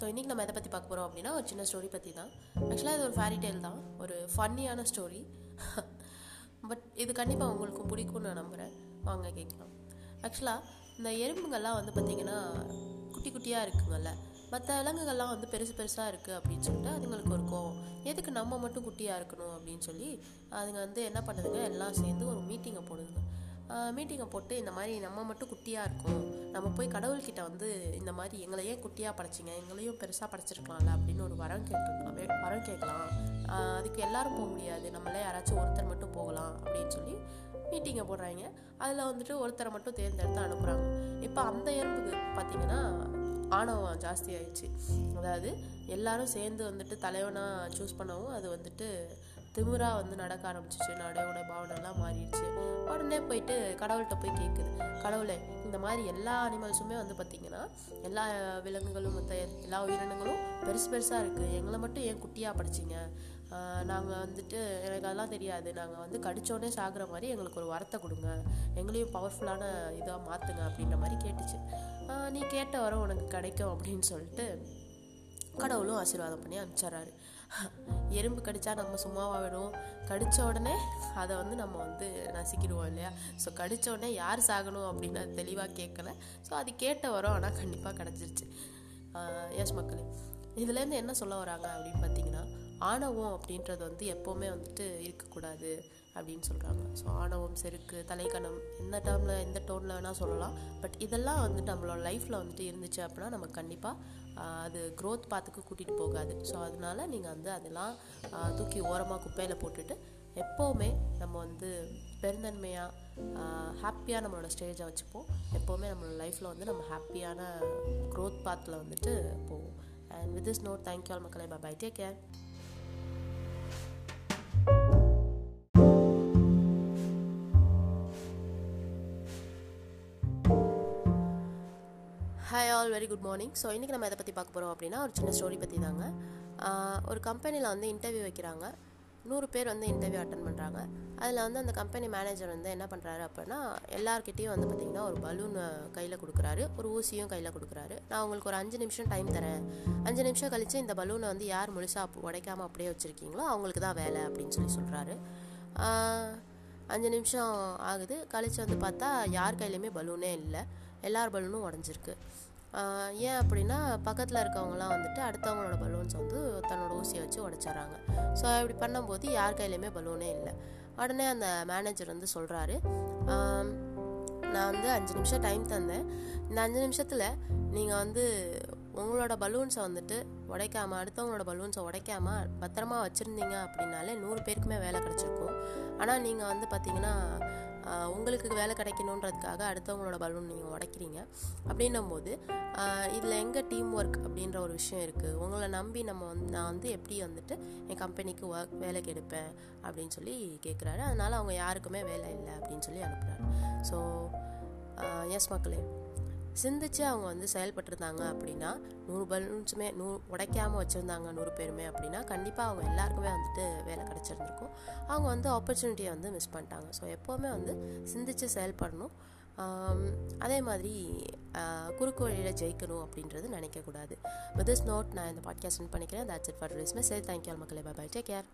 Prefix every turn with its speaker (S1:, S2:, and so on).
S1: So இன்றைக்கி நம்ம எதை பற்றி பார்க்க போகிறோம் அப்படின்னா ஒரு சின்ன ஸ்டோரி பற்றி தான். ஆக்சுவலாக இது ஒரு ஃபேரி டெய்ல் தான். ஒரு ஃபன்னியான ஸ்டோரி பட் இது கண்டிப்பாக உங்களுக்கும் பிடிக்கும்னு நான் நம்புகிறேன் வாங்க கேட்கலாம். ஆக்சுவலாக இந்த எறும்புங்கள்லாம் வந்து பார்த்திங்கன்னா குட்டி குட்டியாக இருக்குங்கல்ல மற்ற விலங்குகள்லாம் வந்து பெருசு பெருசாக இருக்குது அப்படின்னு சொல்லிட்டு அதுங்களுக்கு ஒரு கோவம். எதுக்கு நம்ம மட்டும் குட்டியாக இருக்கணும் அப்படின்னு சொல்லி அதுங்க வந்து என்ன பண்ணுதுங்க? எல்லாம் சேர்ந்து ஒரு மீட்டிங்கை போடுதுங்க. மீட்டிங்கை போட்டு இந்த மாதிரி நம்ம மட்டும் குட்டியாக இருக்கோம். நம்ம போய் கடவுள்கிட்ட வந்து இந்த மாதிரி எங்களை ஏன் குட்டியாக படைச்சிங்க? எங்களையும் பெருசாக படைச்சிருக்கலாம்ல அப்படின்னு ஒரு வரம் கேட்டுருக்கலாம் வரம் கேட்கலாம். அதுக்கு எல்லாரும் போக முடியாது. நம்மளே யாராச்சும் ஒருத்தர் மட்டும் போகலாம் அப்படின்னு சொல்லி மீட்டிங்கை போடுறாங்க. அதில் வந்துட்டு ஒருத்தரை மட்டும் தேர்ந்தெடுத்து அனுப்புகிறாங்க இப்போ அந்த எறும்புக்கு பார்த்தீங்கன்னா ஆணவம் ஜாஸ்தி ஆயிடுச்சு. அதாவது எல்லாரும் சேர்ந்து வந்துட்டு தலைவனாக சூஸ் பண்ணவும் அது வந்துட்டு திமிரா வந்து நடக்க ஆரம்பிச்சிச்சு. நடையோட பாவனைலாம் மாறிடுச்சு. உடனே போயிட்டு கடவுள்கிட்ட போய் கேட்குது கடவுளே இந்த மாதிரி எல்லா அனிமல்ஸுமே வந்து பார்த்திங்கன்னா எல்லா விலங்குகளும் மற்ற எல்லா உயிரினங்களும் பெருசு பெருசாக இருக்குது எங்களை மட்டும் ஏன் குட்டியாக படிச்சிங்க? நாங்கள் வந்துட்டு எனக்கு அதெல்லாம் தெரியாது. நாங்கள் வந்து கடிச்சோடனே சாகுற மாதிரி எங்களுக்கு ஒரு வரத்தை கொடுங்க. எங்களையும் பவர்ஃபுல்லான இதாக மாற்றுங்க அப்படின்ற மாதிரி கேட்டுச்சு. நீ கேட்ட வரம் உனக்கு கிடைக்கும் அப்படின்னு சொல்லிட்டு கடவுளும் ஆசீர்வாதம் பண்ணி அனுப்பிச்சிட்றாரு. எறும்பு கடித்தா நம்ம சும்மாவாகிடும் கடித்த உடனே அதை வந்து நம்ம வந்து நசிக்கிடுவோம் இல்லையா? ஸோ கடிச்ச உடனே யார் சாகணும் அப்படின்னு அது தெளிவாக கேட்கல. ஸோ அது கேட்ட வரோம் ஆனால் கண்டிப்பாக கிடச்சிருச்சு. எஸ் மக்களே. இதுலேருந்து என்ன சொல்ல வராங்க அப்படின்னு பார்த்தீங்கன்னா ஆணவம் அப்படின்றது வந்து எப்போவுமே வந்துட்டு இருக்கக்கூடாது. அப்படின்னு சொல்கிறாங்க ஸோ ஆணவம் செருக்கு தலைக்கணம் எந்த டேர்மில் எந்த டோனில் வேணால் சொல்லலாம். பட் இதெல்லாம் வந்துட்டு நம்மளோட லைஃப்பில் வந்துட்டு இருந்துச்சு அப்படின்னா நம்ம கண்டிப்பாக அது க்ரோத் பாத்துக்கு கூட்டிகிட்டு போகாது. ஸோ அதனால நீங்கள் வந்து அதெல்லாம் தூக்கி ஓரமாக குப்பையில் போட்டுட்டு எப்போவுமே நம்ம வந்து பெருந்தன்மையாக ஹாப்பியாக நம்மளோட ஸ்டேஜை வச்சுப்போம். எப்போவுமே நம்மளோட லைஃப்பில் வந்து நம்ம ஹாப்பியான க்ரோத் பாத்தில் வந்துட்டு போவோம். And with this note thank you all மக்களை. Bye take care hi all very good morning so இன்றைக்கி நம்ம எதை பற்றி பார்க்க போகிறோம் அப்படின்னா ஒரு சின்ன ஸ்டோரி பற்றி தாங்க. ஒரு கம்பெனியில் வந்து இன்டர்வியூ வைக்கிறாங்க. நூறு பேர் வந்து இன்டர்வியூ அட்டன் பண்ணுறாங்க அதில் வந்து அந்த கம்பெனி மேனேஜர் வந்து என்ன பண்ணுறாரு அப்படின்னா எல்லார்கிட்டேயும் வந்து பார்த்திங்கன்னா ஒரு பலூன் கையில் கொடுக்குறாரு. ஒரு ஊசியும் கையில் கொடுக்குறாரு. நான் உங்களுக்கு ஒரு அஞ்சு நிமிஷம் டைம் தரேன். அஞ்சு நிமிஷம் கழித்து இந்த பலூனை வந்து யார் முழுசாக உடைக்காமல் அப்படியே வச்சுருக்கீங்களோ அவங்களுக்கு தான் வேலை அப்படின்னு சொல்லி சொல்கிறாரு அஞ்சு நிமிஷம் ஆகுது. கழிச்சு வந்து பார்த்தா யார் கையிலையுமே பலூனே இல்லை. எல்லார் பலூனும் உடஞ்சிருக்கு. ஏன் அப்படின்னா பக்கத்தில் இருக்கவங்கலாம் வந்துட்டு அடுத்தவங்களோட பலூன்ஸ் வந்து தன்னோட ஊசியை வச்சு உடச்சிட்றாங்க. ஸோ இப்படி பண்ணும்போது யார் கையிலையுமே பலூனே இல்லை. உடனே அந்த மேனேஜர் வந்து சொல்கிறாரு நான் வந்து அஞ்சு நிமிஷம் டைம் தந்தேன். இந்த அஞ்சு நிமிஷத்தில் நீங்கள் வந்து உங்களோட பலூன்ஸை வந்துட்டு உடைக்காமல் அடுத்தவங்களோட பலூன்ஸை உடைக்காம பத்திரமா வச்சுருந்தீங்க அப்படின்னாலே நூறு பேருக்குமே வேலை கிடச்சிருக்கும். ஆனால் நீங்கள் வந்து பார்த்தீங்கன்னா உங்களுக்கு வேலை கிடைக்கணுன்றதுக்காக அடுத்தவங்களோட பலூன் நீங்கள் உடைக்கிறீங்க. அப்படின்னும் போது இதில் எங்கே டீம் ஒர்க் அப்படின்ற ஒரு விஷயம் இருக்குது உங்களை நம்பி நம்ம வந்து நான் வந்து எப்படி வந்துட்டு என் கம்பெனிக்கு ஒர்க் வேலைக்கு எடுப்பேன் அப்படின்னு சொல்லி கேட்குறாரு அதனால் அவங்க யாருக்குமே வேலை இல்லை அப்படின்னு சொல்லி அனுப்புகிறாரு ஸோ எஸ் மக்களே. சிந்திச்சு அவங்க வந்து செயல்பட்டிருந்தாங்க அப்படின்னா நூறு பலூன்ஸுமே நூ உடைக்காமல் வச்சுருந்தாங்க நூறு பேருமே அப்படின்னா கண்டிப்பாக அவங்க எல்லாருக்குமே வந்துட்டு வேலை கிடச்சிருந்துருக்கும். அவங்க வந்து ஆப்பர்ச்சுனிட்டியை வந்து மிஸ் பண்ணிட்டாங்க. ஸோ எப்போவுமே வந்து சிந்திச்சு செயல்படணும். அதே மாதிரி குறுக்கு வழியில் ஜெயிக்கணும் அப்படின்றது நினைக்கக்கூடாது. வித் திஸ் நோட் நான் இந்த பாட்காஸ்ட் பண்ணிக்கிறேன். தட்ஸ் இட் ஃபார் ரிஸ்மே சரி தேங்க்யூ மக்களே. Bye take care